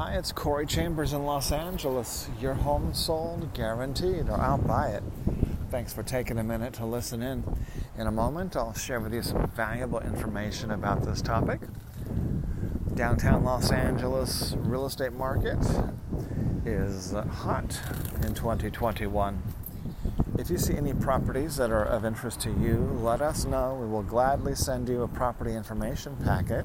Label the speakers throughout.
Speaker 1: Hi, it's Corey Chambers in Los Angeles. Your home sold guaranteed, or I'll buy it. Thanks for taking a minute to listen in. In a moment, I'll share with you some valuable information about this topic. Downtown Los Angeles real estate market is hot in 2021. If you see any properties that are of interest to you, let us know. We will gladly send you a property information packet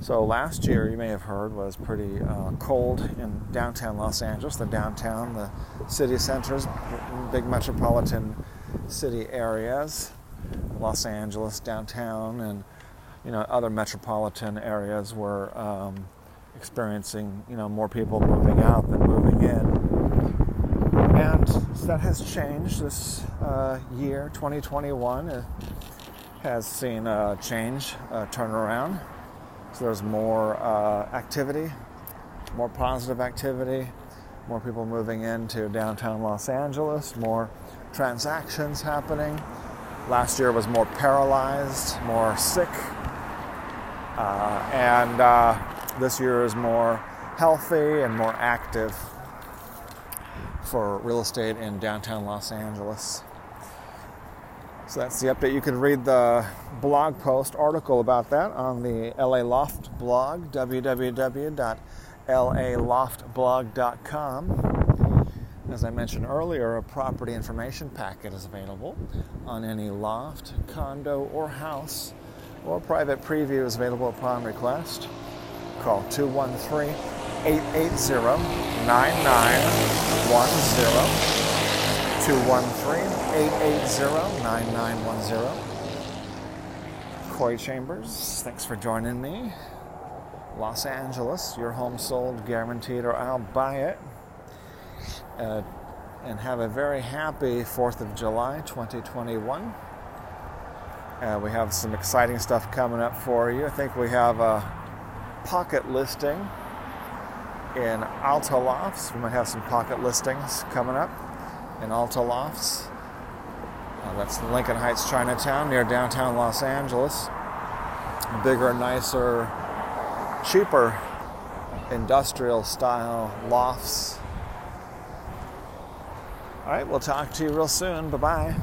Speaker 1: So last year, you may have heard, was pretty uh, cold in downtown Los Angeles, the downtown, the city centers, big metropolitan city areas, Los Angeles downtown, and you know other metropolitan areas were um, experiencing you know more people moving out than moving in, and that has changed this uh, year, 2021. It has seen a change, a turnaround. So there's more uh, activity, more positive activity, more people moving into downtown Los Angeles, more transactions happening. Last year was more paralyzed, more sick, uh, and uh, this year is more healthy and more active for real estate in downtown Los Angeles. So that's the update. You can read the blog post article about that on the LA Loft blog, www.laloftblog.com. As I mentioned earlier, a property information packet is available on any loft, condo, or house, or private preview is available upon request. Call 213 880 9910. 213-880-9910. Corey Chambers, thanks for joining me. Los Angeles, your home sold guaranteed or I'll buy it. Uh, and have a very happy 4th of July 2021. Uh, we have some exciting stuff coming up for you. I think we have a pocket listing in Alta Lofts. We might have some pocket listings coming up in Alta Lofts. Uh, that's Lincoln Heights, Chinatown, near downtown Los Angeles. Bigger, nicer, cheaper industrial style lofts. All right, we'll talk to you real soon. Bye bye.